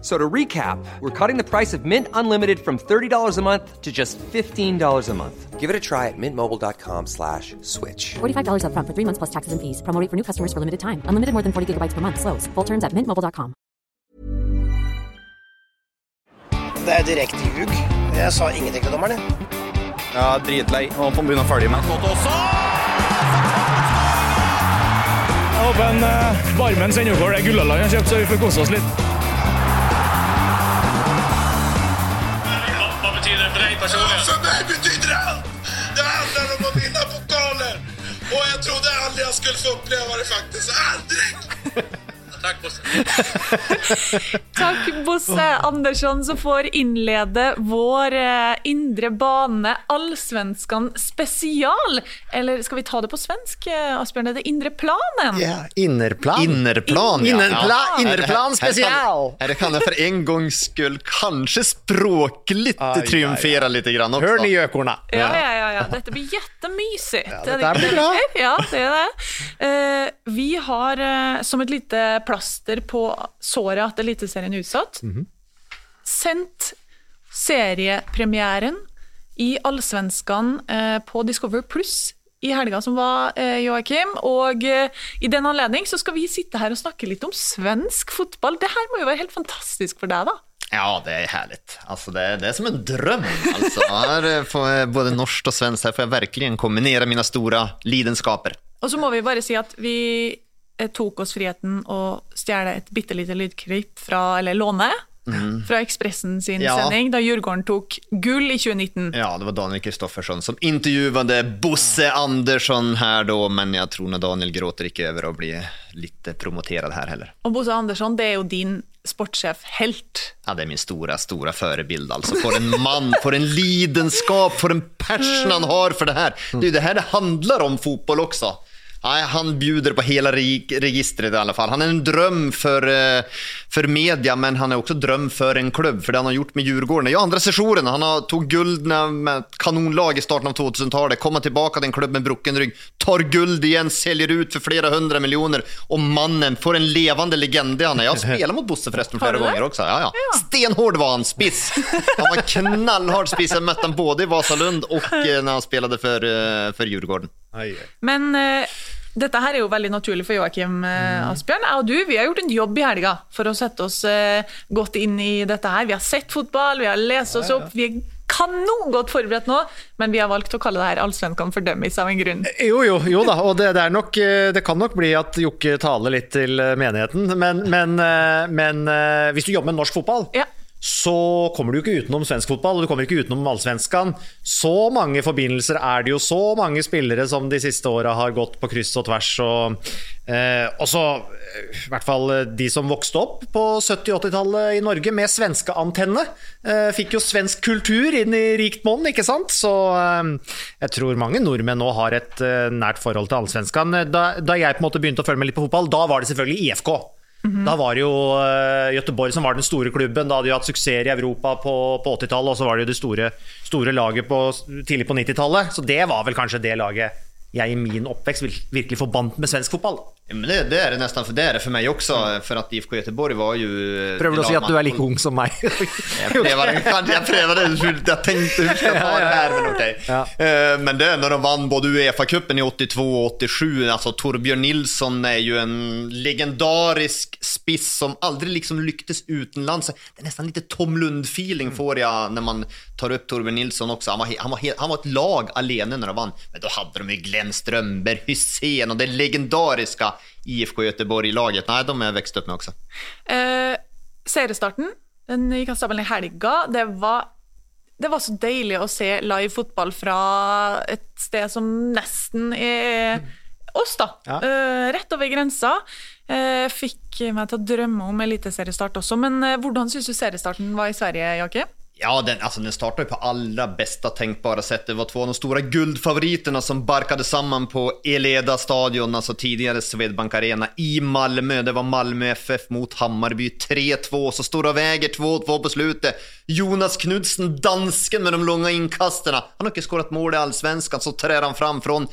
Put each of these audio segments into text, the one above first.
So to recap, we're cutting the price of Mint Unlimited from $30 a month to just $15 a month. Give it a try at mintmobile.com slash switch. $45 upfront for three months plus taxes and fees. Promo rate for new customers for limited time. Unlimited more than 40 gigabytes per month. Slows. Full terms at mintmobile.com. Det er direkte ljug. Jeg sa ingenting til dommeren. jeg. Ja, dritlei. Nå får han begynne å følge med. Jeg håper en uh, Barmen sender over det Gullaland jeg har kjøpt, så vi får kose oss litt. Betyr Ja? För mig betyder det allt! Det handlar om att vinna pokaler! Och jag trodde aldrig jag skulle få uppleva det faktiskt. Aldrig! Takk, Bosse. Takk, Bosse Andersson, som får innlede vår eh, indre bane Allsvenskan spesial. Eller skal vi ta det på svensk, eh, Asbjørn? Det er det indre planen. Ja, innerplan. Innerplan, ja. Innerpla, innerplan spesial! Her, her, kan- jeg för en gangs skull kanskje språklig triumfere litt grann også. Hør ni gjøkorna. Ja, ja, ja, ja. Dette blir jettemysig. Ja, dette blir bra. Ja, det er det. Uh, vi har uh, som et lite plaster på såret at Eliteserien er utsatt, Mhm. sendt seriepremieren i Allsvenskan eh, på Discover Pluss i helga som var, eh, Joakim. Og eh, i den anledning så skal vi sitte her og snakke litt om svensk fotball. Det her må jo være helt fantastisk for deg, da. Ja, det er herlig. Altså, det, är- det er som en drøm. Altså. Här eh, får både norsk og svensk her får jeg virkelig kombinere mine store lidenskaper. Og så må vi bare si at vi tok oss friheten å stjele et bitte lite lydklipp fra, eller låne, fra Ekspressen sin Ja. sending, da Djurgården tok gull i 2019. Ja, det var Daniel Kristoffersson som intervjuade Bosse Andersson her da, men jeg tror Daniel gråter ikke over å bli litt promotert her heller. Og Bosse Andersson, det er jo din sportssjef-helt. Ja, det er min store, store forbilde, altså. For en mann, for en lidenskap, for en passion han har for det her! Det er jo det her det handler om fotball också. Nej, han bjuder på hela reg- registret i alla fall. Han är en dröm för, eh, för media, men han är också dröm för en klubb. För det han har gjort med Djurgården. Är ju andra sessionen. Han har tog guld med ett kanonlag i starten av 2000-talet. Kommer tillbaka till en klubb med brucken rygg. Tar guld igen, säljer ut för flera hundra miljoner. Och mannen får en levande legend i han är. Jag har spelat mot Bosse förresten flere flera også. gånger också. Ja, ja. Stenhård var han, spiss. Han var knallhård spiss. Jag mötte han både i Vasalund och eh, när han spelade för, eh, för Djurgården. Men uh, Dette her er jo veldig naturlig for Joakim uh, Asbjørn. Jeg og du vi har gjort en jobb i helga for å sette oss uh, godt inn i dette her. Vi har sett fotball, vi har lest oss opp. Vi er kanongodt forberedt nå, men vi har valgt å kalle det her Allsvenskan kan dummies av en grunn. Jo, jo, jo da, og det, det, nok, det kan nok bli at Jokke taler litt til menigheten. Men, men, men hvis du jobber med norsk fotball, Ja. Så kommer du ikke utenom svensk fotball, og du kommer ikke utenom allsvenskan. Så mange forbindelser er det jo, så mange spillere som de siste åra har gått på kryss og tvers. Og, eh, og så, eh, i hvert fall eh, de som vokste opp på 70-80-tallet i Norge med svenskeantenne, eh, fikk jo svensk kultur inn i rikt monn, ikke sant? Så eh, jeg tror mange nordmenn nå har et eh, nært forhold til allsvenskan. Da, da jeg på en måte begynte å følge med litt på fotball, da var det selvfølgelig IFK. Da var det jo uh, Göteborg som var den store klubben. Da hadde de hatt suksess i Europa på, på 80-tallet, og så var det jo det store, store laget på, tidlig på 90-tallet. Så det var vel kanskje det laget jeg i min oppvekst vir- virkelig forbandt med svensk fotball. Men det, det er det nesten, för det for det för mig också. För att IFK Göteborg var jo Prøver du å si at du er like ung som meg? Jeg prøver det prövade, jag tänkte hur ska jag ta det här, men ok. Ja. Eh, Men det når de vann både Uefa-cupen i 82 og 87, altså Torbjørn Nilsson er jo en legendarisk spiss som aldri liksom lyktes utenlands. Det er nesten litt Tom Lund-feeling får jeg når man tar opp Torbjørn Nilsson også. Han var, han var, han var et lag alene når de vann, men da hadde de ju Glenn Strömberg, Hussein och det legendariska IFK Göteborg-laget. Nej, de har jag växt upp med också. Eh, seriestarten den gikk av stabelen i helga. Det var, det var så deilig å se live fotball fra et sted som nesten er oss, da. Ja. Eh, rett over grensa. Eh, fikk meg til å drømme om eliteseriestart også. Men eh, hvordan syns du seriestarten var i Sverige, Jakob? Ja, den, alltså, den startade på allra bästa tänkbara sätt. Det var två av de stora guldfavoriterna som barkade samman på Eleda stadion, alltså tidigare Swedbank Arena i Malmö. Det var Malmö FF mot Hammarby 3-2, så och väger 2-2 på slutet. Jonas Knudsen, dansken med de långa inkasterna. Han har inte skårat mål i allsvenskan, så trär han fram från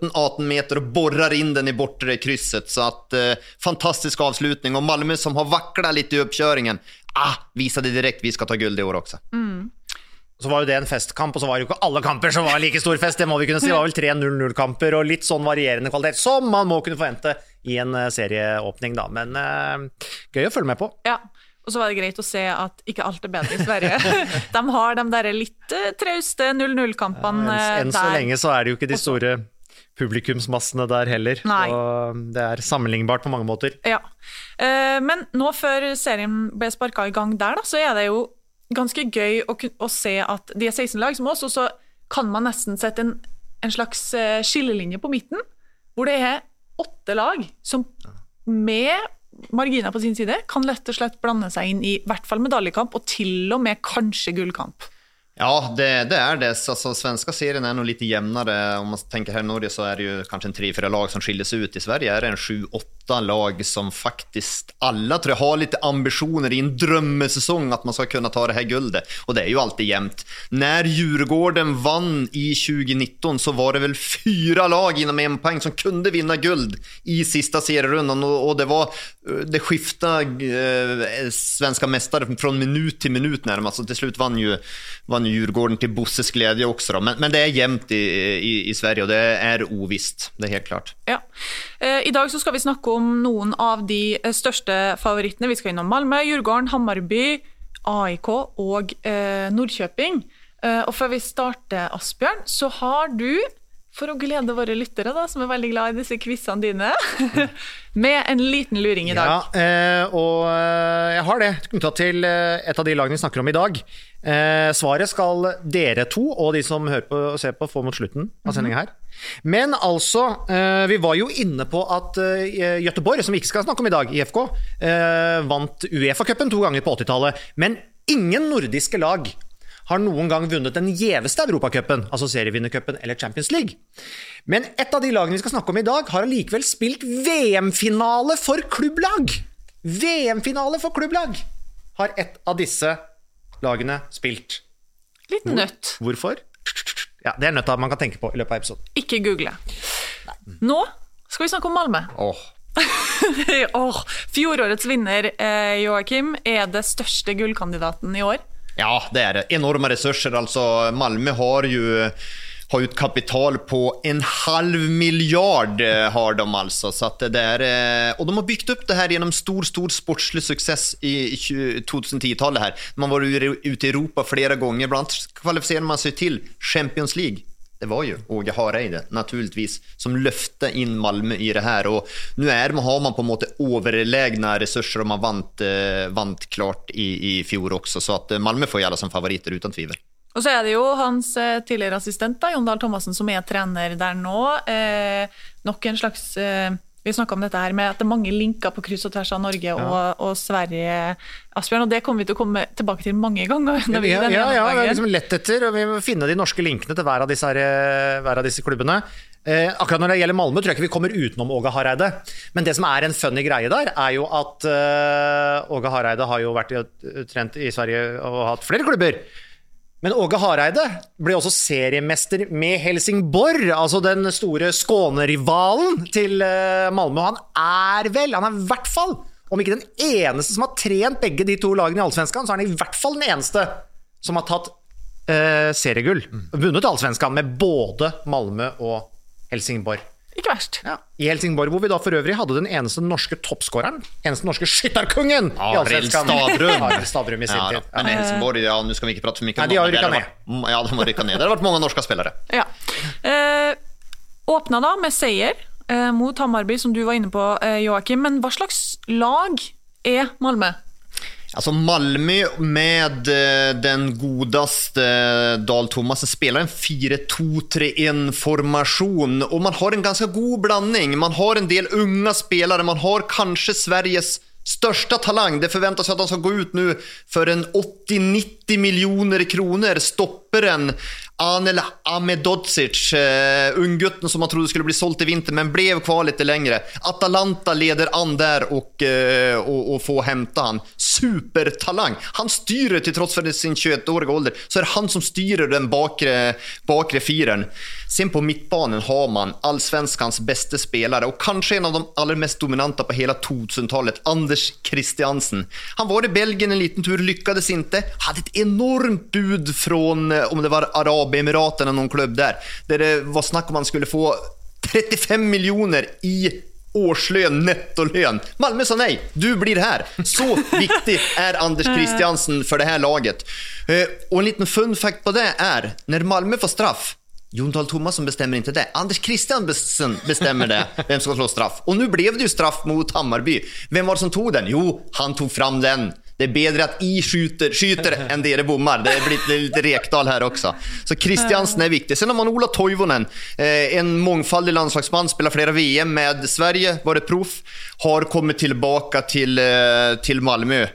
17-18 meter och borrar in den i bortre krysset. Så att eh, fantastisk avslutning och Malmö som har vacklat lite i uppköringen. Ah, visade direkt vi skal ta guld i år också. Så var jo det en festkamp, og så var det jo ikke alle kamper som var like stor fest. Det må vi kunne si. Det var vel tre 0-0-kamper og litt sånn varierende kvalitet, som man må kunne forvente i en eh, serieåpning, da. Men uh, gøy å følge med på. Ja. Og så var det greit å se at ikke alt er bedre i Sverige. de har de der litt eh, trauste 0-0-kampene Enn, enn så lenge så er det jo ikke de store publikumsmassene der heller. Nei. Og det er sammenlignbart på mange måter. Ja. Eh, men nå før serien ble sparka i gang der, da, så er det jo ganske gøy å, å se at de er 16 lag som oss, og så kan man nesten sette en, en slags eh, skillelinje på midten, hvor det er åtte lag som med marginer på sin side kan lett og slett blande seg inn i hvert fall medaljekamp, og til og med kanskje gullkamp. Ja, det, det är det. Alltså, svenska serien är nog lite jämnare. Om man tänker här i Norge så är det ju kanske en tre, fyra lag som skiljer sig ut. I Sverige är det en sju, åtta lag som faktiskt alla tror jag har lite ambitioner i en drömmesäsong att man ska kunna ta det här guldet. Och det är ju alltid jämnt. När Djurgården vann i 2019 så var det väl fyra lag inom en poäng som kunde vinna guld i sista serierundan och, och det var eh, det skiftade eh, svenska mästare från minut till minut närmast. Så till slut vann ju, vann ju Djurgården till Bosses glädje också. Då. Men, men det är jämnt i, i, i Sverige och det är ovisst. Det är helt klart. Ja. Eh, I dag så skal vi snakke om noen av de eh, største favorittene. Vi skal innom Malmö, Djurgården, Hammarby, AIK og eh, Nordkjøping. Eh, og før vi starter, Asbjørn, så har du, for å glede våre lyttere, da, som er veldig glad i disse quizene dine, med en liten luring i dag. Ja, eh, og eh, jeg har det knytta til eh, et av de lagene vi snakker om i dag. Svaret skal dere to og de som hører på og ser på, få mot slutten av sendinga her. Men altså, vi var jo inne på at Gøteborg, som vi ikke skal snakke om i dag, IFK, vant Uefa-cupen to ganger på 80-tallet. Men ingen nordiske lag har noen gang vunnet den gjeveste Europacupen, altså serievinnercupen eller Champions League. Men et av de lagene vi skal snakke om i dag, har allikevel spilt VM-finale for klubblag! VM-finale for klubblag har et av disse lagene spilt. Litt nøtt. Hvorfor? Ja, Det er nøtta man kan tenke på i løpet av episoden. Ikke google. Nå skal vi snakke om Malmö. Åh. oh, fjorårets vinner, eh, Joakim, er det største gullkandidaten i år. Ja, det er det. Enorme resurser. Altså, Malmö har jo ha ut kapital på en halv miljard eh, har de altså. Så det er, og de har bygd opp det her gjennom stor, stor sportslig suksess i i 20 2010-talet här. Man var ute i Europa flere ganger. Blant annet kvalifiserer man seg til Champions League. Det var ju Åge Hareide, naturligtvis, som løfte inn Malmö i det her. Og nå har man på en måte overlegne ressurser, og man vant, eh, vant klart i, i fjor også. Så at eh, Malmö får gjelda som favoritter, uten tvil. Og så er det jo hans eh, tidligere assistent, da, Jon Dahl Thomassen, som er trener der nå. Eh, nok en slags eh, Vi snakka om dette her med at det er mange linker på kryss og tvers av Norge og, og Sverige, Asbjørn, og det kommer vi til å komme tilbake til mange ganger. Ja, når vi- ja, ja, ja, det er liksom lett etter, og vi må finne de norske linkene til hver av disse, her, eh, hver av disse klubbene. Eh, akkurat når det gjelder Malmö, tror jeg ikke vi kommer utenom Åge Hareide. Men det som er en funny greie der, er jo at eh, Åge Hareide har jo vært trent i Sverige og hatt flere klubber. Men Åge Hareide ble også seriemester med Helsingborg, altså den store skånerivalen til eh, Malmö. Han er vel, han er i hvert fall, om ikke den eneste som har trent begge de to lagene i Allsvenskan, så er han i hvert fall den eneste som har tatt eh, seriegull. Vunnet Allsvenskan med både Malmö og Helsingborg. Verst. Ja. I Helsingborg, hvor vi da for øvrig hadde den eneste norske toppskåreren, eneste norske skytterkongen Arild. Stavrum. Arild Stavrum i sin Ja, tid. men Helsingborg, ja, nå skal vi ikke prate for mye Nei, om de har rykka Det Ja, de har rykket ned. Det har vært mange norske spillere. Ja. Eh, åpna da med seier eh, mot Hammarby, som du var inne på, eh, Joakim. Men hva slags lag er Malmö? Alltså Malmö med eh, den godaste eh, Dahl Thomasen spelar en 4-2-3-1 formation och man har en ganska god blandning. Man har en del unga spelare, man har kanske Sveriges största talang. Det förväntas att de ska gå ut nu för en 80-90 miljoner kronor. Stopperen Anel Amedodzic, uh, unggutten som man trodde skulle bli sålt i vinter men blev kvar lite längre. Atalanta leder an där och, uh, och, och får hämta han. Supertalang. Han styrer till trots för sin 21-åriga ålder så är det han som styrer den bakre, bakre firen. Sen på mittbanen har man allsvenskans bästa spelare och kanske en av de allra mest dominanta på hela 2000-talet, Anders Christiansen. Han var i Belgien en liten tur, lyckades inte. Hade ett enormt bud eh, om det var Arabemiraten eller noen klubb der, der det var snakk om han skulle få 35 miljoner i årslønn, nettolønn. Malmö sa nej, du blir her. Så viktig er Anders Kristiansen for det her laget. Og en liten fun fact på det er, når Malmö får straff, Jon Dahl Thomassen bestemmer ikke det. Anders Kristiansen bestemmer det, hvem som skal slå straff. Og nå ble det jo straff mot Hammarby. Vem var det som tog den? Jo, han tog fram den. Det är bättre att I skjuter, skjuter än det bommar. Det blir lite Rekdal här också. Så Christiansen är viktig. Sen har man Ola Toivonen, eh, en mångfaldig landslagsman, spelar flera VM med Sverige, var det proff, har kommit tillbaka till, eh, till Malmö.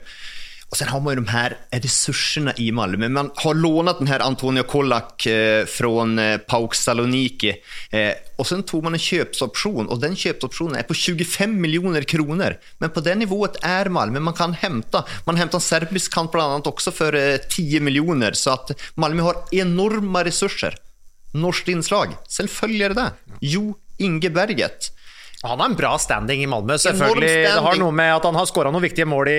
Och sen har man ju de här resurserna i Malmö. Man har lånat den här Antonio Kollak eh, från eh, Pauk Saloniki. Eh, och sen tog man en köpsoption och den köpsoptionen är på 25 miljoner kronor. Men på den nivået är Malmö. Man kan hämta, man hämtar serbisk kant bland annat också för eh, 10 miljoner. Så att Malmö har enorma resurser. Norskt inslag, selvfølgelig det. Jo Inge Berget. Han har en bra standing i Malmö, selvfølgelig. Det har noe med at han har skåra noen viktige mål i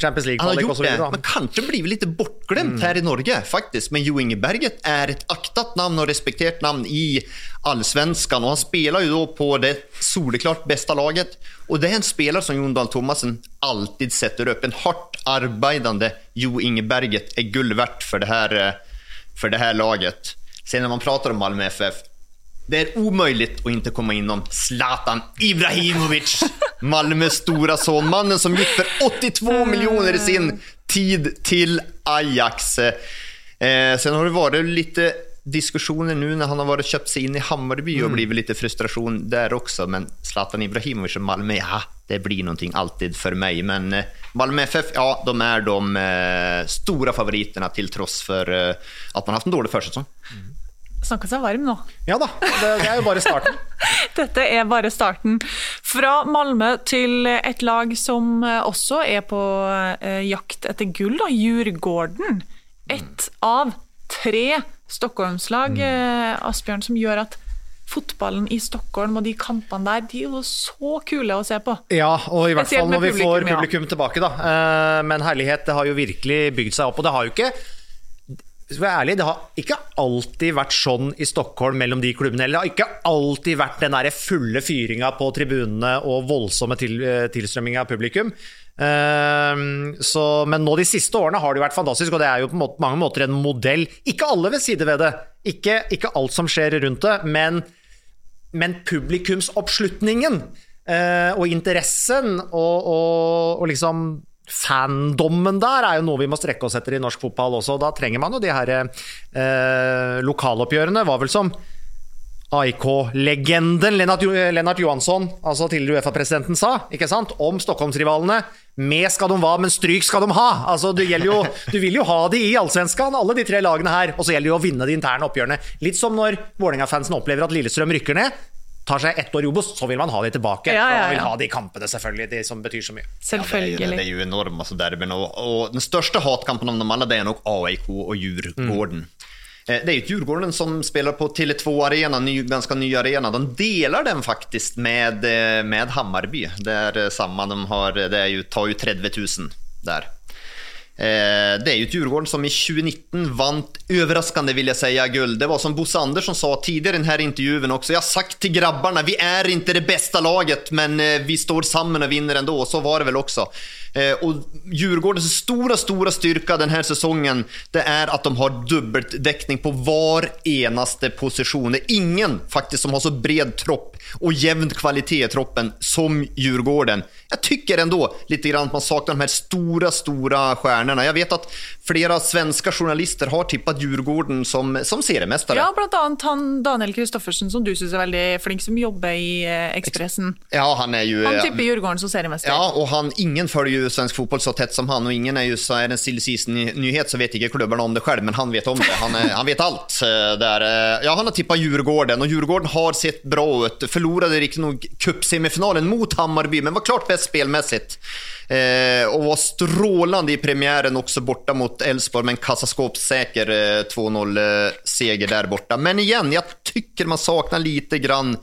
Champions League. Han har gjort det, men kanskje blir vi litt bortglemt her i Norge faktisk. Men Jo Inge Berget et aktet navn og respektert navn namn i allsvenskan Og han spiller jo då på det soleklart beste laget. Og det er en spiller som Jon Dahl Thomasen alltid setter opp. En hardt arbeidende Jo Inge Berget gull verdt for för det her, for det her laget. Se når man prater om Malmö FF, det är omöjligt att inte komma inom Zlatan Ibrahimovic, Malmös stora son. Mannen som gick för 82 miljoner i sin tid till Ajax. Eh, sen har det varit lite diskussioner nu när han har varit köpt sig in i Hammarby och blivit lite frustration där också. Men Zlatan Ibrahimovic och Malmö, ja, det blir någonting alltid för mig. Men eh, Malmö FF, ja, de är de eh, stora favoriterna till trots för eh, att man haft en dårlig försäsong. Snakka seg varm nå. Ja da, det, det er jo bare starten. Dette er bare starten. Fra Malmö til et lag som eh, også er på eh, jakt etter gull, da, Djurgården. Ett av tre Stockholmslag, eh, Asbjørn, som gjør at fotballen i Stockholm og de kampene der, de er jo så kule å se på. Ja, og i hvert fall når vi får publikum, ja. tilbake, da. Men herlighet, det har jo virkelig bygd seg opp. Og det har jo ikke skal være ærlig, det har ikke alltid vært sånn i Stockholm mellom de klubbene. Eller det har ikke alltid vært den der fulle fyringa på tribunene og voldsomme til, eh, tilstrømming av publikum. Uh, så, men nå de siste årene har det jo vært fantastisk, og det er jo på måte, mange måter en modell. Ikke alle ved side ved det, ikke, ikke alt som skjer rundt det, men, men publikumsoppslutningen uh, og interessen og, og, og liksom fandommen der er jo noe vi må strekke oss etter i norsk fotball også. Da trenger man jo de her eh, lokaloppgjørene. Var vel som AIK-legenden Lennart, Lennart, Johansson, altså tidligere Uefa-presidenten, sa ikke sant? om Stockholmsrivalene. Med skal de ha, men stryk skal de ha! Altså, du, jo, du vil jo ha de i Allsvenskan, alle de tre lagene her. Og så gjelder det jo å vinne de interne oppgjørene. Litt som når Vålerenga-fansen opplever at Lillestrøm rykker ned tar seg ett år i Obos, så vil man ha de tilbake. Ja, ja, ja. Og vil ha de kampene, selvfølgelig, de som betyr så mye. Selvfølgelig. Ja, det, er, det er jo enormt, altså, derbyen. Og, og, den største hatkampen av dem alle, det er nok AIK og Djurgården. Mm. Det är ju Djurgården som spelar på Tele2 Arena, ny, ganska ny arena. De deler den faktiskt med, med Hammarby. Det är samma, de har, det är ju, tar ju 30 000 där. Det er jo Djurgården som i 2019 vant overraskende, vil jeg si, guld. Det var som Bosse Andersson sa tidligere i denne intervjuen også. Jeg har sagt til grabbarna, vi er ikke det beste laget, men vi står sammen og vinner enda. Så var det vel også. Og Djurgårdens store store styrke denne sesongen det er at de har dobbeltdekning på hver eneste position. Det er ingen faktisk som har så bred tropp och jämn kvalitet i troppen som Djurgården. Jag tycker ändå lite grann att man saknar de här stora, stora stjärnorna. Jag vet att flera svenska journalister har tippat Djurgården som, som seriemästare. Ja, blant annet han Daniel Kristoffersen, som du syns er veldig flink, som jobber i eh, Ekspressen. Ja, han er ju... Han tipper Djurgården som seriemester. Ja, og han, ingen følger jo svensk fotball så tett som han og ingen er ju så är det en stille season-nyhet så vet ikke klubbarna om det selv, men han vet om det. Han, han vet alt. Der, Ja, han har tippat Djurgården og Djurgården har sett bra ut. Förlorade riktignok cupsemifinalen mot Hammarby, men var klart best spelmässigt. Eh, och var strålande i premiären också borta mot Elfsborg med en kassaskåpssäker eh, 2-0-seger där borta. Men igen, jag tycker man saknar lite grann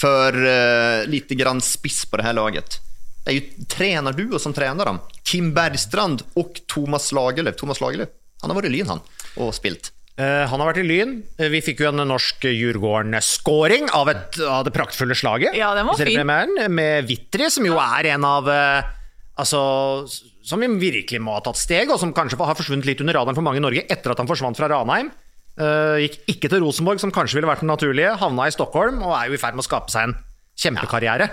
för eh, lite grann spiss på det här laget. Det är ju tränarduo som tränar dem. Kim Bergstrand och Thomas Lagerlöf. Thomas Lagerlöf, han har varit i Lyn han, och spilt. Uh, han har vært i Lyn. Uh, vi fikk jo en norsk Djurgården-scoring av, av, det praktfulle slaget. Ja, den var fin. Med Vitri, som jo er en av uh, Altså, som vi virkelig må ha tatt steg, og som kanskje har forsvunnet litt under radaren for mange i Norge etter at han forsvant fra Ranheim. gikk ikke til Rosenborg, som kanskje ville vært den naturlige. Havna i Stockholm og er jo i ferd med å skape seg en kjempekarriere.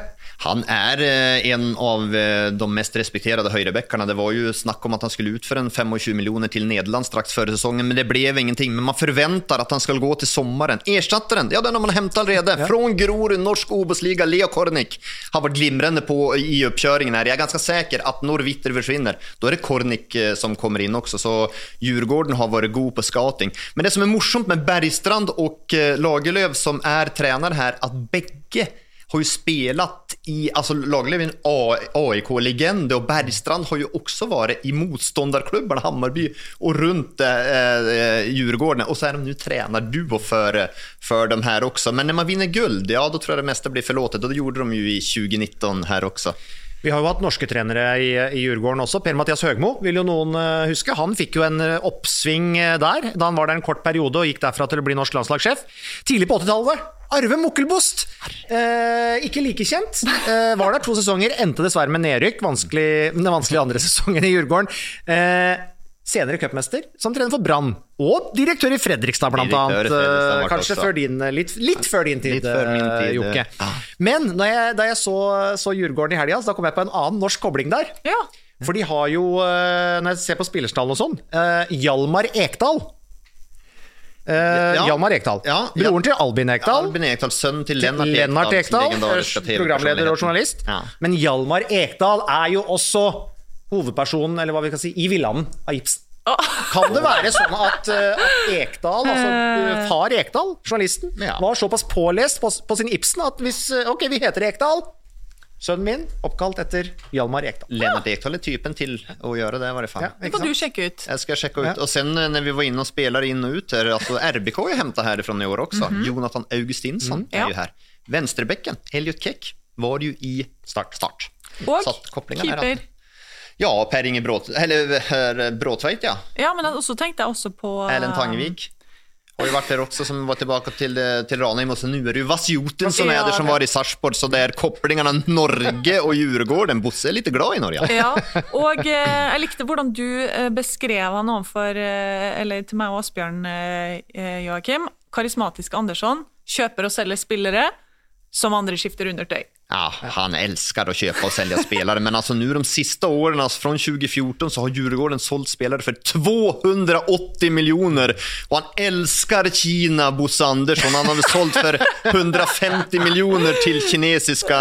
Han er en av de mest respekterade höjrebäckarna. Det var jo snakk om at han skulle ut for en 25 miljoner til Nederland straks før sesongen, men det ble ingenting. Men man forventer at han skal gå til sommaren. Erstatteren ja den har man hentet allerede. Ja. Fra Grorud, norsk Obosliga, Leo Kornik har vært glimrende på i oppkjøringen her. Jeg er ganske sikker at når Norrvitter forsvinner, da er det Kornik som kommer in også. så Djurgården har vært god på scouting. Men det som er morsomt med Bergstrand og Lagerlöf som er trener her, at bägge har ju spelat i, alltså Lagerlöf är en AIK-legend och Bergstrand har ju också varit i motståndarklubbarna Hammarby och runt eh, Djurgården och så er de nu tränarduo för, de här också. Men när man vinner guld, ja då tror jag det mesta blir förlåtet och det gjorde de ju i 2019 här också. Vi har jo hatt norske trenere i, i Djurgården også. Per-Mathias Høgmo vil jo noen uh, huske. Han fikk jo en oppsving der da han var der en kort periode og gikk derfra til å bli norsk landslagssjef. Tidlig på 80-tallet Arve Mukkelbost! Eh, ikke like kjent. Eh, var der to sesonger, endte dessverre med nedrykk. Vanskelig, den vanskelige andre sesongen i Djurgården. Eh, senere cupmester, som trener for Brann. Og direktør i Fredrikstad, blant annet. Fredrikstad, Kanskje før din, litt, litt, før din tid, tid Jokke. Ja. Men jeg, da jeg så, så Djurgården i helga, da kom jeg på en annen norsk kobling der. Ja. For de har jo, når jeg ser på spillerstallen og sånn, Hjalmar Ekdal. Uh, ja. Hjalmar Ekdal. Ja, Broren til Albin Ekdal. Albin Ekdal Sønnen til Lennart, Lennart Ekdal. Programleder og journalist. Ja. Men Hjalmar Ekdal er jo også hovedpersonen, eller hva vi kan si, i Villanden av Ibsen. Kan det være sånn at, uh, at Ekdal, altså uh, far Ekdal, journalisten, var såpass pålest på, på sin Ibsen at hvis Ok, vi heter Ekdal. Sønnen min oppkalt etter Hjalmar Ekdal. Lennart Ekdal er typen til å gjøre det Var det. Ja, det får du sjekke ut. Jeg skal sjekke ut. Ja. Og sen når vi var inne og spiller inn og ut her, altså RBK er henta härifrån i år også. Mm -hmm. Jonathan Augustinsson mm. är er jo her. Venstrebekken, Elliot Keck, var jo i start. start. Og keeper. Ja, Per Inge Bråt, eller, eh, Bråtveit, ja. Ja, men så tenkte jeg også på Erlend Tangevik. Har jo vært der også, som var tilbake til, til till Ranheim Og så nu er det jo Vasjoten som er der, som var i Sarpsborg så det er koblingene Norge og Djurgården. Bosse er litt glad i Norge. Ja, og eh, jeg likte hvordan du eh, beskrev han overfor, eh, eller til meg og Asbjørn, eh, eh, Joakim. Karismatiske Andersson kjøper og selger spillere som andre skifter under tøy. Ja, han elsker å kjøpe og selge spillere, men altså, de siste årene, altså, fra 2014, så har Djurgården sålt spillere for 280 miljoner. Og han elsker Kina, Bosse Andersson. Han hadde sålt for 150 miljoner til kinesiske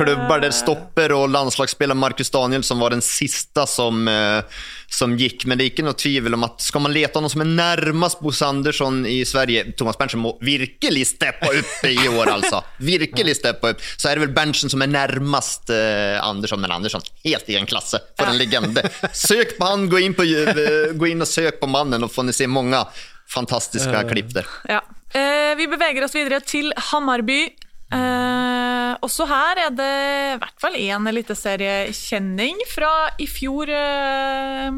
klubbar der Stopper och Markus Daniel, Danielsson var den siste som, eh, som gikk. Men det er ikke noe tvivel om at skal man lete noen som er nærmest Bosse Andersson i Sverige Thomas Berntsen må virkelig steppe opp i år, altså. Virkelig steppe opp. Så er det vel Berntsen som er nærmest eh, Andersson, men Andersson helt i en klasse. For en legende. Søk på han, gå inn, på, eh, gå inn og søk på mannen, og får ni se mange fantastiske klipp der. Ja. Eh, vi beveger oss videre til Hammarby. Eh, også her er det i hvert fall én eliteseriekjenning fra i fjor eh,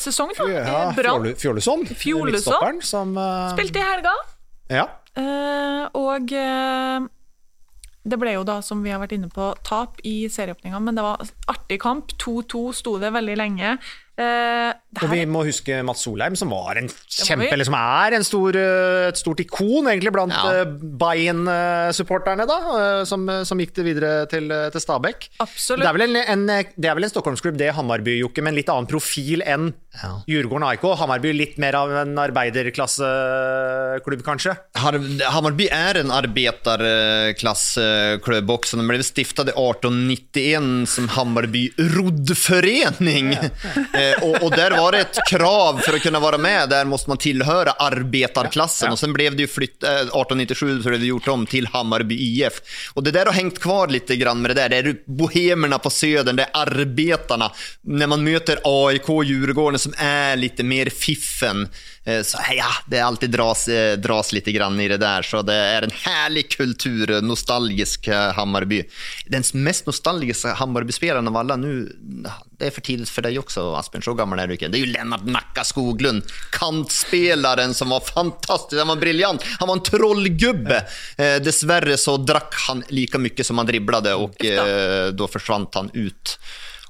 sesong. Da. Ja, Eh, Brann. Midtstopperen, som eh, Spilte i helga. Ja. Eh, og eh, det ble jo da, som vi har vært inne på, tap i serieåpninga, men det var artig kamp. 2-2 sto det veldig lenge. Eh, det Og vi må huske Mats Solheim, som var en kjempe, vi. eller som er en stor, eh, et stort ikon egentlig blant Ja. ja. Bayern-supporterne, da, eh, som, som gikk det videre til, eh, til Stabæk. Absolutt. Det er vel en, en, det er vel en Stockholmsklubb, det Hammarby, Jokke, med en litt annen profil enn Djurgården og AIK. Hammarby litt mer av en arbeiderklasseklubb, kanskje. Har- Hammarby er en arbeiderklasseklubb også. Den ble stiftet i 1891 som Hammarby roddförening. Eh, og, og der var det ett krav för att kunna vara med. Där måste man tillhöra arbetarklassen. Och sen blev det ju flytt, eh, 1897 så blev det gjort om till Hammarby IF. Och det där har hängt kvar lite grann med det där. Det är bohemerna på södern, det är arbetarna. När man möter AIK och Djurgården som är lite mer fiffen. Eh, Så ja, det alltid dras, eh, dras lite grann i det där. Så det är en härlig kultur, eh, nostalgisk eh, Hammarby. Den mest nostalgiska Hammarby-spelaren av alla nu, det är för tidigt för dig också Aspen, så gammal är du inte. Det är ju Lennart Nacka Skoglund, kantspelaren som var fantastisk, han var briljant. Han var en trollgubbe. Eh, dessvärre så drack han lika mycket som han dribblade och eh, då försvann han ut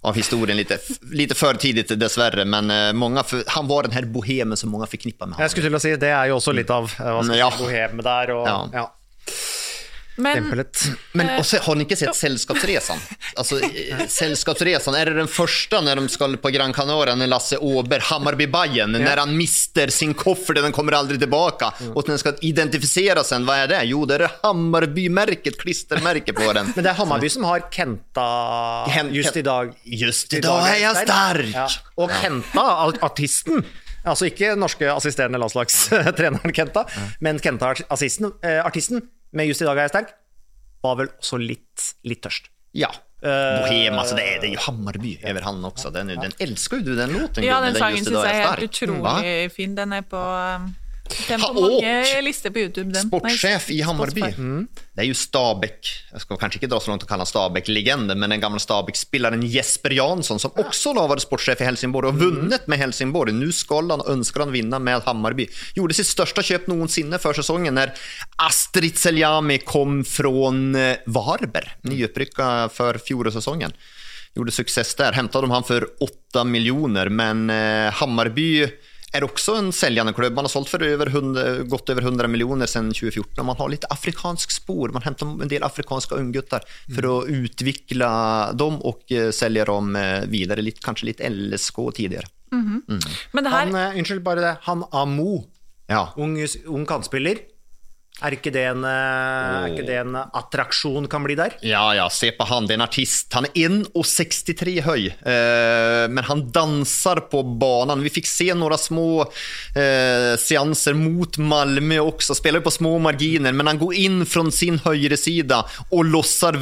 av historien lite, lite för tidigt dessvärre, men eh, många för, han var den här bohemen som många förknippar med Jeg skulle til å si, Det er jo også litt av eh, hva skal ja. bohem der. Og, Ja. ja. Men. Men och så, har ni ikke sett Sällskapsresan? Alltså, eh, Sällskapsresan, är det den første når de skal på Gran Canaria, när Lasse Bayern, ja. når han mister sin koffert, den kommer aldri tilbake, ja. og den skal identifisere sen, hva er det? Jo, det er Hammarby-märket, klistermärke på den. Men det er Hammarby som har Kenta Hen- just i dag. Just i dag er jeg stark! Ja. Og Kenta, artisten Altså ikke norske assisterende landslagstreneren Kenta, men Kenta, artisten, eh, artisten med 'Just i dag er jeg sterk', var vel også litt, litt tørst. Ja. Eh, Bohem, altså det er, det är ju Hammarby over han også. Den, den elsker jo du, den låten. ja, den sangen syns jeg er helt. Mm, utrolig fin. Den er på um, den på mange lister på YouTube. Den. Sportchef i Hammarby. Mm. Det er jo Stabæk Jeg skal kanskje ikke dra så langt å kalle han Stabæk-legenden, men den gamle Stabæk-spilleren Jesper Jansson som også da var sportssjef i Helsingborg og vunnet med Helsingborg. Nå skal han og ønsker han vinne med Hammarby. Gjorde sitt største kjøp noensinne før sesongen, når Astrid Seljami kom fra Varber. Varberg, for för fjolårssäsongen. Gjorde success der. hämtade de han for åtte miljoner, men eh, Hammarby är også en selgende klubb. Man har solgt for over 100, godt over 100 millioner siden 2014. Og Man har litt afrikansk spor. Man henter en del afrikanska ungguttar for å utvikle dem og selge sälja dem videre. Litt, Lite, kanske lite LSK Mm Men det her Han, eh, unnskyld, bare det. Han Amo, Ja. ung, ung kantspiller. Er ikke en, eh, er ikke det en attraksjon kan bli der? Ja, ja, se på han. Det er en artist. Han er 1,63 høy, eh, men han danser på banen. Vi fikk se noen små eh, seanser mot Malmö også. Spiller på små marginer, men han går inn fra sin høyre side og losser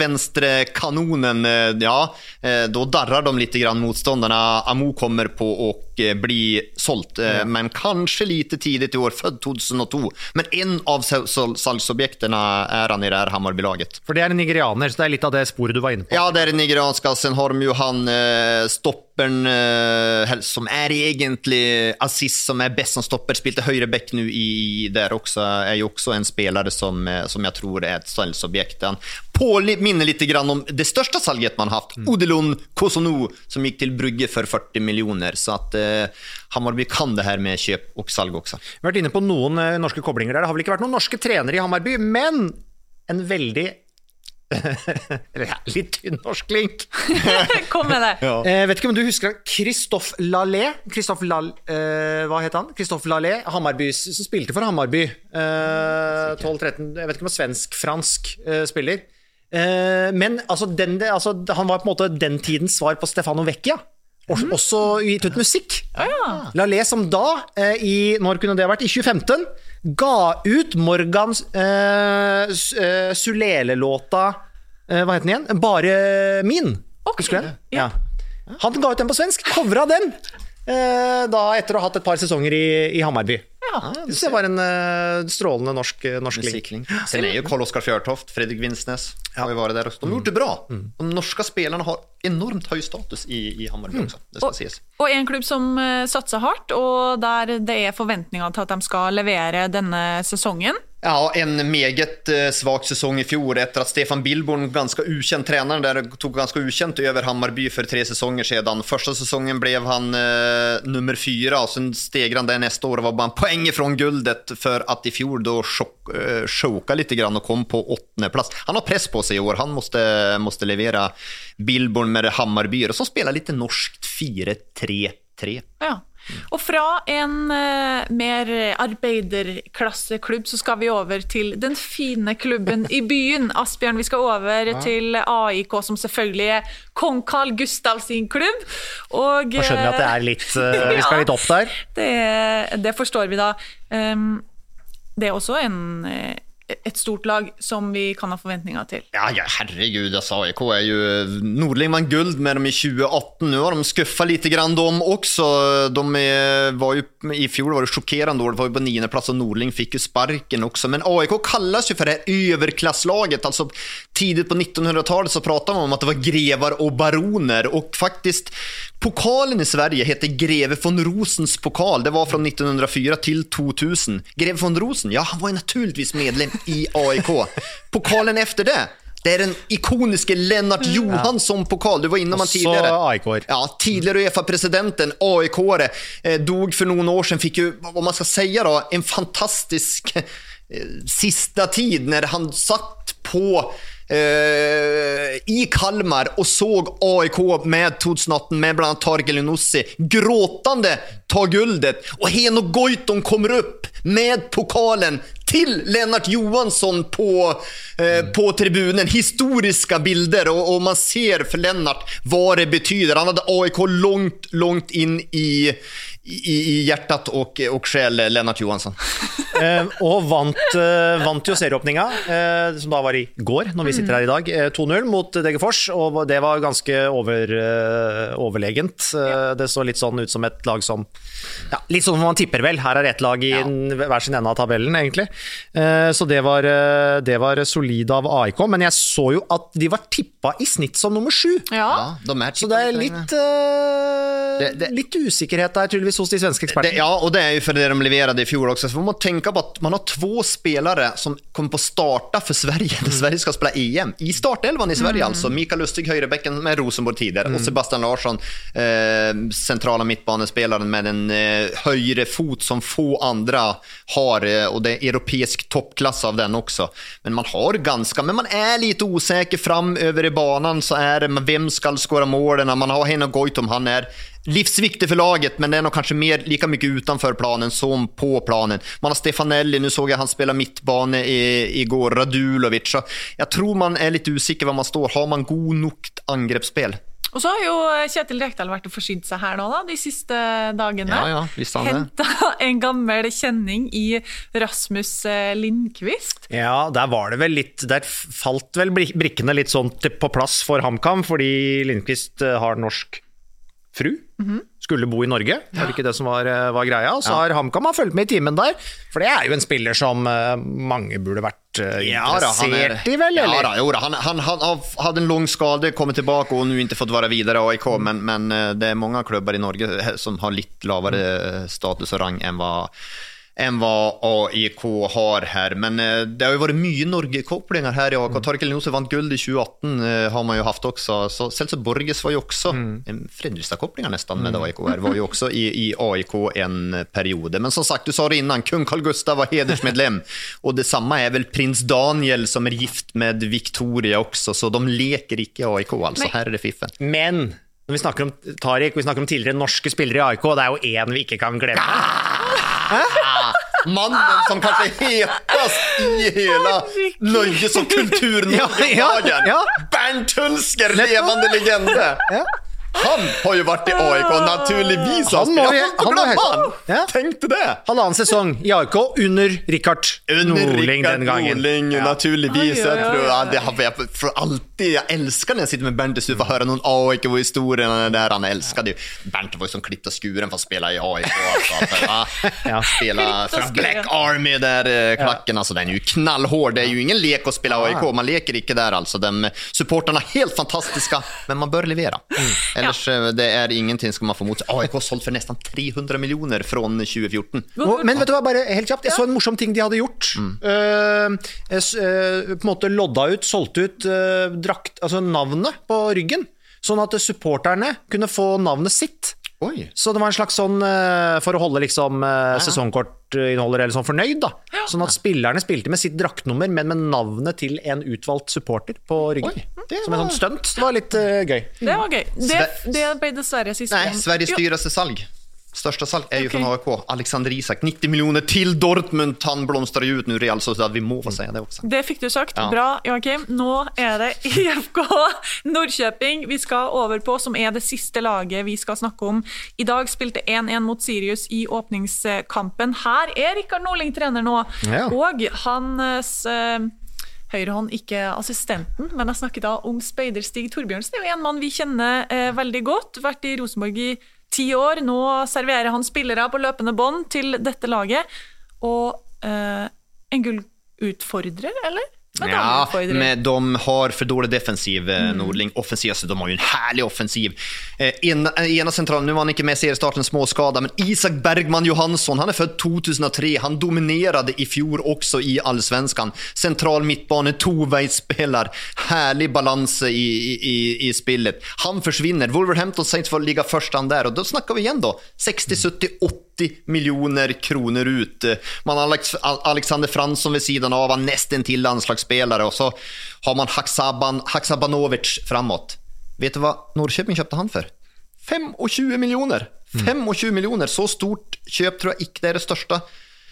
kanonen. Eh, ja, eh, darrer de litt, motstanderne. Amo kommer på och eh, bli solgt, Ja. men kanskje lite tidlig i år, født 2002. Men en av sal- sal- salgsobjektene er han i det her Hammarby-laget. For det er en nigerianer, så det er litt av det sporet du var inne på. Ja, det er en nigeriansk Sen har de jo han eh, stopperen eh, som er egentlig assist, som er best som stopper. Spilte høyreback nå i der også. Er jo også en spiller som, eh, som jeg tror er et salgsobjekt. Han påminner litt grann om det største salget man har hatt. Odilon Kosono, som gikk til Brygge for 40 millioner. Så at eh, Hammarby kan det her med kjøp og salg også. Vi har vært inne på noen eh, norske koblinger der. Det har vel ikke vært noen norske trenere i Hammarby, men en veldig Eller litt tynn norsk link. Kom med det. Eh, vet ikke om du husker han Christophe Lallé. Christophe Lal, eh, hva het han? Christophe Lallé, Hammarby, som spilte for Hammarby. Eh, 12-13, jeg vet ikke om svensk-fransk eh, spiller. Eh, men altså, den, altså, han var på en måte den tidens svar på Stefano Vecchia. Også, også gitt ut musikk. Lalé som da, eh, i, når kunne det vært, i 2015, ga ut Morgan eh, eh, Sulele-låta eh, Hva het den igjen? Bare min. Husker du den? Ja. Han ga ut den på svensk, covra den! Eh, da etter å ha hatt et par sesonger i, i Hammarby. Så det var en uh, strålende norsk, norsk link. Sen er jo Karl Oskar Fjørtoft, Fredrik Vinsnes har jo vært der også. De har gjort det bra. De norske spillerne har enormt høy status i, i Hammarby også. Det skal sies. Og en klubb som uh, satser hardt, og der det er forventninger til at de skal levere denne sesongen. Ja, en meget svak svag sesong i fjor etter at Stefan Billborn, ganske ukjent trener, der tok ganske ukjent over Hammarby for tre sesonger siden. Første sesongen ble han eh, nummer fyra, og så steg han det neste år og var bare poeng fra guldet, for at i fjor da sjok, eh, choka grann og kom på åttendeplass. Han har press på seg i år, han måste, måste levere Billborn med Hammarby, og så spiller litt norskt 4-3-3. Ja. Og fra en uh, mer arbeiderklasseklubb så skal vi over til den fine klubben i byen. Asbjørn, vi skal over til AIK, som selvfølgelig er kong Carl Gustav sin klubb. Og Da skjønner vi at det er litt uh, Vi skal litt opp der. det, det forstår vi da. Um, det er også en, eh, et stort lag som vi kan ha forventninger til. Ja, ja, herregud, altså AIK er jo Nordling vant guld med dem i 2018. Nå har de skuffa litt, grann de også. De var jo, I fjor var det sjokkerende år, det var jo på niendeplass, og Nordling fikk jo sparken også. Men AIK kalles jo for det overklasselaget. altså Tidlig på 1900-tallet så pratade man om at det var grevar og baroner og faktisk Pokalen i Sverige heter Greve von Rosens pokal. Det var fra 1904 til 2000. Greve von Rosen, ja, han var jo naturligvis medlem i AIK. Pokalen efter det, det er den ikoniske Lennart Johansson-pokal. Du var innom han tidligere. AIK-er. Ja, tidligere Uefa-presidenten, AIK-are, eh, dog for noen år siden. Fikk jo, om man skal si da, en fantastisk eh, sista tid når han satt på eh, i Kalmar og så AIK med 2018 med bland annat Tarek gråtende gråtande ta guldet och Heno Goitom kommer upp med pokalen till Lennart Johansson på, eh, på tribunen. Historiska bilder och, och man ser för Lennart vad det betyder. Han hade AIK långt, långt in i, i, i hjärtat och, och själ, Lennart Johansson. Eh, og vant, eh, vant jo serieåpninga, eh, som da var i går, når vi sitter her i dag, eh, 2-0 mot Degerfors. Og det var ganske over, eh, overlegent. Eh, Det så litt sånn ut som et lag som ja, Litt sånn som man tipper, vel. Her er ett lag i ja. hver sin ende av tabellen, egentlig. Eh, Så det var, eh, det var solid av AIK. Men jeg så jo at de var tippa i snitt som nummer sju. Ja, de Så det er litt, eh, Det- det- litt usikkerhet der, tydeligvis, hos de svenske ekspertene. ja, och det är ju för det de leverade i fjol också. Så får man tänka på att man har två spelare som kommer på starta för Sverige när Sverige ska spela EM. I startelvan i Sverige alltså. Mikael Lustig, högerbecken med Rosenborg tidigare. Och Sebastian Larsson, eh, centrala mittbanespelaren med en eh, högre fot som få andra har. Eh, och det är europeisk toppklass av den också. Men man har ganska, men man är lite osäker framover i banan. Så är det, men vem ska skåra målen? Man har Heino Goitom, han är livsviktig för laget, men det er nok kanske mer, lika mycket utanför planen som på planen. Man har Stefanelli, nu såg jag han spela mittbane i, igår, Radulovic. Så jag tror man er litt usikker var man står. Har man god nok angrepsspel? Og så har jo Kjetil Rekdal vært og forsynt seg her nå da, de siste dagene. Ja, ja, visst har han det. Henta en gammel kjenning i Rasmus eh, Lindqvist. Ja, der var det vel litt Der falt vel brikkene litt sånn på plass for HamKam, fordi Lindqvist eh, har norsk fru skulle bo i Norge. Var det ikke det som var, eh, var greia? Så har HamKam har fulgt med i timen der, for det er jo en spiller som eh, mange burde vært eh, Ja, han interessert i, vel? Ja, Eller? da, jo, da, han, han, han hadde en lang skade, kommet tilbake og nå ikke fått være videre i AIK. Men, men det er mange klubber i Norge som har litt lavere status og rang enn hva enn hva AIK har her. Men eh, det har jo vært mye Norge-koblinger her i AIK. Torkel Nose vant gull i 2018, eh, har man jo haft også. Så Celso Borges var jo også en Fredrikstad-koblinger nesten med AIK her, var jo også i, i AIK en periode. Men som sagt, du sa det innan, kung Carl Gustav var hedersmedlem. Og det samme er vel prins Daniel som er gift med Victoria også, så de leker ikke AIK, altså. Men, Her er det fiffen. Men når vi snakker om Tariq, vi snakker om tidligere norske spillere i AIK, det er jo én vi ikke kan glemme. Mannen som kanskje hetest i hele Nöjes- og kultur-Norge Ja, ja, dagen. ja. Bernt Hulsker, levende legende. Han har jo vært i AIK, naturligvis. Han må jo, vi- han må han. Ja. Tenkte det. Halvannen sesong i AIK under Rikard Under Norling den gangen. Norling, Ja. naturligvis. Jeg tror, ja, det har jeg for alltid, jeg elsker når jeg sitter med Bernt i studiet og hører noen AIK-historier der. Han det jo Bernt var jo som klippte skuren for å spille i AIK. Altså, ja, Spille för Black. Army der, klakken. Altså, den er jo knallhård. Det er jo ingen lek å spille AIK, man leker ikke der altså. De supporterne er helt fantastiske, men man bør levera. Ellers ja. det er ingenting skal man få mot. AIK har solgt for nesten 300 millioner fra 2014. Og, men vet du hva, bare helt kjapt, jeg så en morsom ting de hadde gjort. Mm. Uh, jeg, uh, på en måte lodda ut, solgt ut uh, drakt, altså navnet på ryggen, sånn at supporterne kunne få navnet sitt. Oi. Så det var en slags sånn eh, for å holde liksom uh, sesongkortinnholder eller sånn fornøyd, da. Sånn at spillerne spilte med sitt draktnummer, men med navnet til en utvalgt supporter på ryggen. Oi, det Som var- sånn stunt. Det var litt uh, gøy. Det var gøy. Det, det ble dessverre siste gang. Nei, Sveriges dyreste salg. Största salg är ju okay. från AIK. Alexander Isak, 90 miljoner till Dortmund. Han blomstrar ju ut nu, Real Sociedad. Vi må få säga det också. Det fikk du sagt. Ja. Bra, Joakim. Nå er det IFK Nordkjøping vi skal over på, som er det siste laget vi skal snakke om. I dag spilte 1-1 mot Sirius i åpningskampen. Her er Rikard Norling trener nå, Ja. og hans eh, høyrehånd, ikke assistenten, men jeg snakker da om speider Stig Torbjørnsen. Det er jo en mann vi kjenner eh, veldig godt. Vært i Rosenborg i ti år. Nå serverer han spillere på løpende bånd til dette laget. Og eh, en gullutfordrer, eller? Ja, men de har för dålig defensiv, eh, Nordling. Offensiv, så de har ju en härlig offensiv. Eh, en, eh, ena centralen, nu var han inte med i seriestarten, småskada, men Isak Bergman Johansson, han är född 2003. Han dominerade i fjol också i allsvenskan. Central mittbane, tovägsspelar, härlig balans i, i, i, spelet. Han försvinner. Wolverhampton Saints får ligga han där och då snackar vi igen då. 60, 70, 80 miljoner kroner ut. Man har Alexander Fransson ved siden av, han nesten til landslagsspiller. Og så har man Haksaban, Haksabanovic framåt. Vet du hva Norrköping kjøpte han for? 25 miljoner! 25 miljoner, så stort kjøp tror jeg ikke det er det største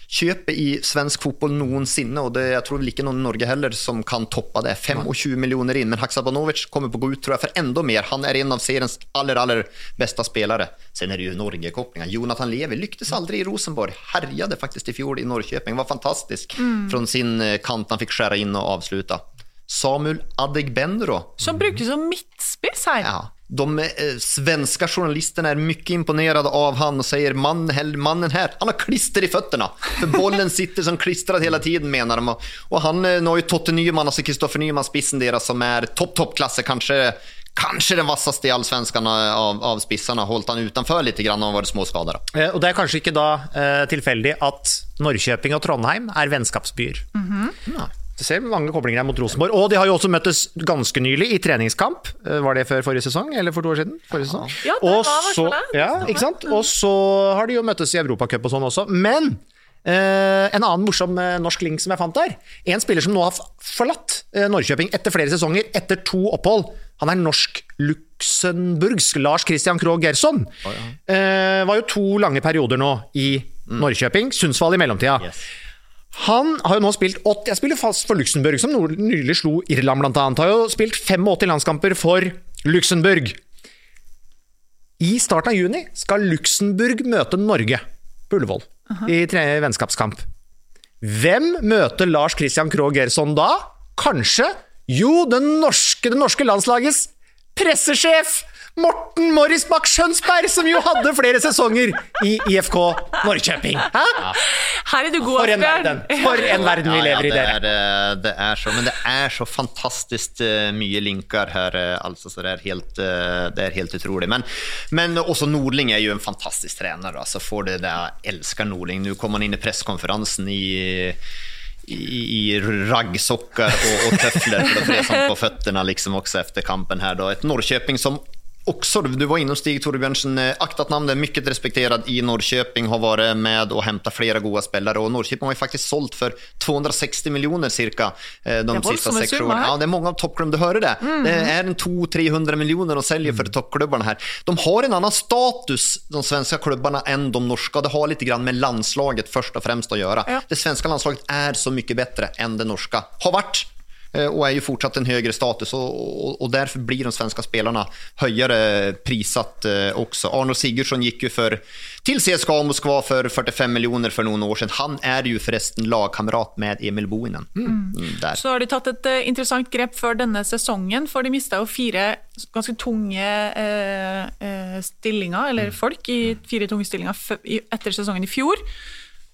kjøpet i svensk fotball noensinne, og det, jeg tror vel ikke noen i Norge heller som kan toppe det. 25 millioner inn, men Haksabanovic kommer på å gå ut tror jeg for enda mer. Han er en av seriens aller, aller beste spillere. Sen er det jo Norge-kopplingar. Jonathan Levi lyktes aldri i Rosenborg. Herjet faktisk i fjor i Norrköping. Var fantastisk fra sin eh, kant han fikk skjære inn og avsluta. Samuel Adegbenro Som brukes som midtspiss her. Ja, de eh, svenska journalisterna är mycket imponerade av han och säger man, mannen här, han har klister i fötterna. För bollen sitter som klistrad hela tiden menar de. Och, han, eh, nu har ju Totte Nyman, alltså Kristoffer Nyman, spissen deras som är topp, toppklasse, kanske Kanskje den vassaste i allsvenskan av, av spissarna. Holdt han utenfor litt grann og vært småskada. Eh, Og det er kanskje ikke da eh, tilfeldig at Norrköping og Trondheim er vennskapsbyer. Du ser mange koblinger her mot Rosenborg. Og de har jo også møttes ganske nylig i treningskamp. Eh, Var det før forrige sesong, eller for to år siden? Forrige sesong. Ja, det og var så, det. ja, ikke sant? Og så har de jo møttes i Europacup og sånn også. Men eh, en annen morsom eh, norsk link som jeg fant der. En spiller som nå har forlatt eh, Norrköping etter flere sesonger, etter to opphold. Han er norsk-luxemburgsk Lars Christian Krogh Gerson. eh, var jo to lange perioder nå i Norrköping. Sundsvall i mellomtida. Han har jo nå spilt 80, Jeg spiller fast for Luxembourg, som nylig slo Irland blant annet. Har jo spilt 85 landskamper for Luxembourg. I starten av juni skal Luxembourg møte Norge på Ullevål i tre vennskapskamp. Hvem møter Lars Christian Krogh Gerson da? Kanskje Jo, det norske, det norske landslagets pressesjef Morten Morris Bach Skjønsberg, som jo hadde flere sesonger i IFK Norrköping. Hæ? Her er du god, For en verden! For en verden vi lever i, det dere. er, eh, det er så, men det er så fantastisk eh, mye linker her, eh, altså, så det er helt, det er helt utrolig. Men, men også Nordling er jo en fantastisk trener, altså, for det der, jeg elsker Nordling. Nå kom han inn i presskonferansen i i, i og, og och töfflor för att fresa på føttene liksom også efter kampen her. Da. Et Norrköping som också, du var inne hos Stig Torbjørnsen, eh, aktat namn, är mycket respekterad i Norrköping, har varit med och hämtat flera goda spelare och Norrköping har ju faktiskt sålt för 260 miljoner cirka eh, de sista sex åren. Ja, det är många av toppklubbarna, du hörde det. Det är en 200-300 miljoner de säljer för toppklubbarna här. De har en annan status, de svenska klubbarna, än de norska. Det har lite grann med landslaget först och främst att göra. Ja. Det svenska landslaget är så mycket bättre än det norska. Har varit och är ju fortsatt en högre status och, och, därför blir de svenska spelarna höjare prissatt eh, också. Arnold Sigurdsson gick ju för, till CSKA Moskva för 45 miljoner för noen år siden. Han er jo forresten lagkamerat med Emil Boinen. Mm, Der. Så har de tatt et uh, interessant grep før denne sesongen, for de mista jo fire ganske tunge uh, uh, stillinger, eller folk, i fire tunge stillinger etter sesongen i fjor.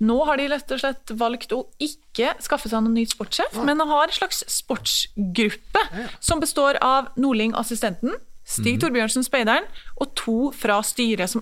Nå har de rett og slett valgt å ikke skaffe seg noen ny sportssjef, men har en slags sportsgruppe som består av Nordling, assistenten, Stig Torbjørnsen, speideren, og to fra styret, som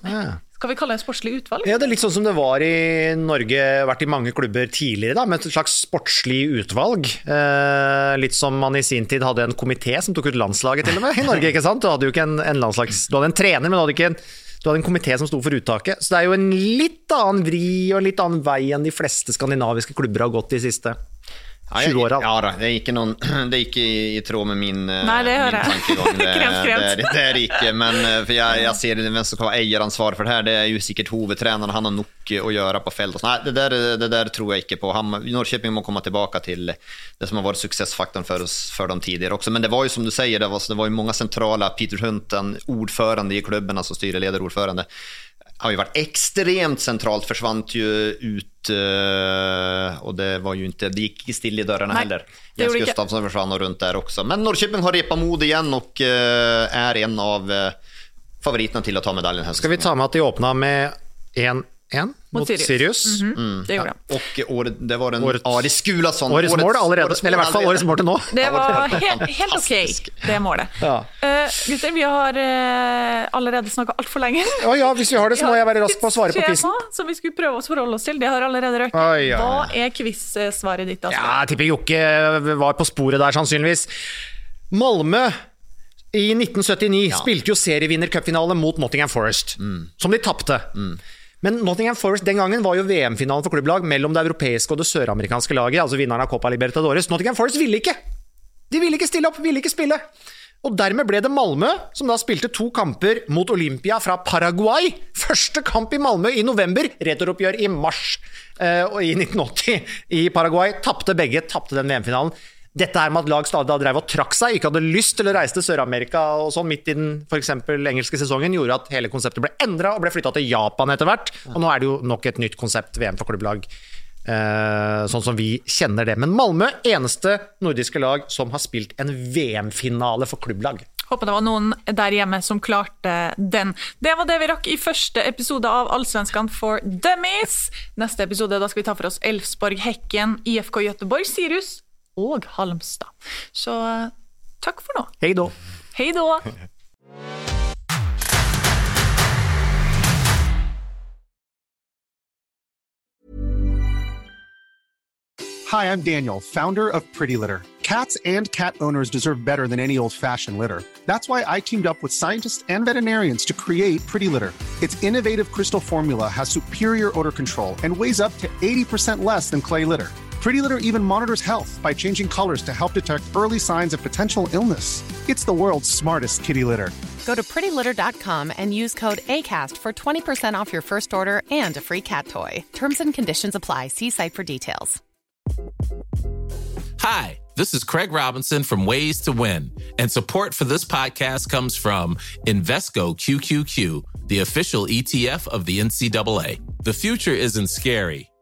skal vi kalle det sportslig utvalg? Ja, det er litt sånn som det var i Norge, vært i mange klubber tidligere, da, med et slags sportslig utvalg. Eh, litt som man i sin tid hadde en komité som tok ut landslaget, til og med, i Norge. ikke sant? Du hadde jo ikke en, en landslags... Du hadde en trener, men du hadde ikke en du hadde en komité som sto for uttaket. Så det er jo en litt annen vri og en litt annen vei enn de fleste skandinaviske klubber har gått de siste 20 åra. Ja, da, det er ikke, noen, det er ikke i, i tråd med min, eh, Nei, det min tankegang. Det, det, det er det ikke. Men eh, for jeg, jeg ser det, hvem som kan ha eieransvar for det her, det er jo sikkert hovedtreneren. Han har nok å gjøre på felt. Nei, det der, det der tror jeg ikke på. Han, Norrköping må komme tilbake til det som har vært suksessfaktoren for, oss, for dem tidligere også. Men det var jo som du sier, det var, det var jo mange sentrale. Peter Hunten, ordførende i klubben, altså styrelederordførende har ju varit extremt centralt, försvann ju ut eh, och det var ju inte, det gick still i dörrarna heller. Jens. Gustafsson försvann och runt där också. Men Norrköping har repat mod igjen och eh, är en av eh, favoriterna till å ta medaljen Skal vi ta med at de åpna med 1-1 mot, Sirius. Sirius? Mhm, Det gjorde han. Ja. Og året, det var en Årets- Ari Skulason. Årets mål allerede, eller i hvert fall årets mål til nå. Det var helt, helt ok, det målet. Ja. Uh, gutter, vi har uh, allerede snakka altfor lenge. Ja, ja, hvis vi har det, så må jeg være rask på å svare på quizen. Som vi skulle prøve å forholde oss til. Det har allerede røkt. Hva er quiz-svaret ditt? Altså? Ja, jeg tipper Jokke var på sporet der, sannsynligvis. Malmö i 1979 spilte jo serievinnercupfinale mot Nottingham Forest, som de tapte. Men Nottingham Forest den gangen var jo VM-finalen for klubblag mellom det europeiske og det søramerikanske laget, altså vinneren av Copa Libertadores. Nottingham Forest ville ikke! De ville ikke stille opp, ville ikke spille. Og dermed ble det Malmö, som da spilte to kamper mot Olympia fra Paraguay. Første kamp i Malmö i november, returoppgjør i mars eh, i 1980 i Paraguay. Tapte begge, tapte den VM-finalen. Dette her med at lag stadig drev og trakk seg, ikke hadde lyst til å reise til Sør-Amerika og sånn midt i den eksempel engelske sesongen, gjorde at hele konseptet ble endra og ble flytta til Japan etter hvert. Og nå er det jo nok et nytt konsept, VM for klubblag. Eh, sånn som vi kjenner det. Men Malmö, eneste nordiske lag som har spilt en VM-finale for klubblag. Håper det var noen der hjemme som klarte den. Det var det vi rakk i første episode av Allsvenskan for dummies. Neste episode da skal vi ta for oss Elfsborg, Hekken, IFK Göteborg, Sirius og Halmstad. Så eh, takk for nå. Hei da. Hei da! Hi, I'm Daniel, founder of Pretty Litter. Cats and cat owners deserve better than any old fashioned litter. That's why I teamed up with scientists and veterinarians to create Pretty Litter. Its innovative crystal formula has superior odor control and weighs up to 80% less than clay litter. Pretty Litter even monitors health by changing colors to help detect early signs of potential illness. It's the world's smartest kitty litter. Go to prettylitter.com and use code ACAST for 20% off your first order and a free cat toy. Terms and conditions apply. See site for details. Hi, this is Craig Robinson from Ways to Win, and support for this podcast comes from Invesco QQQ, the official ETF of the NCAA. The future isn't scary,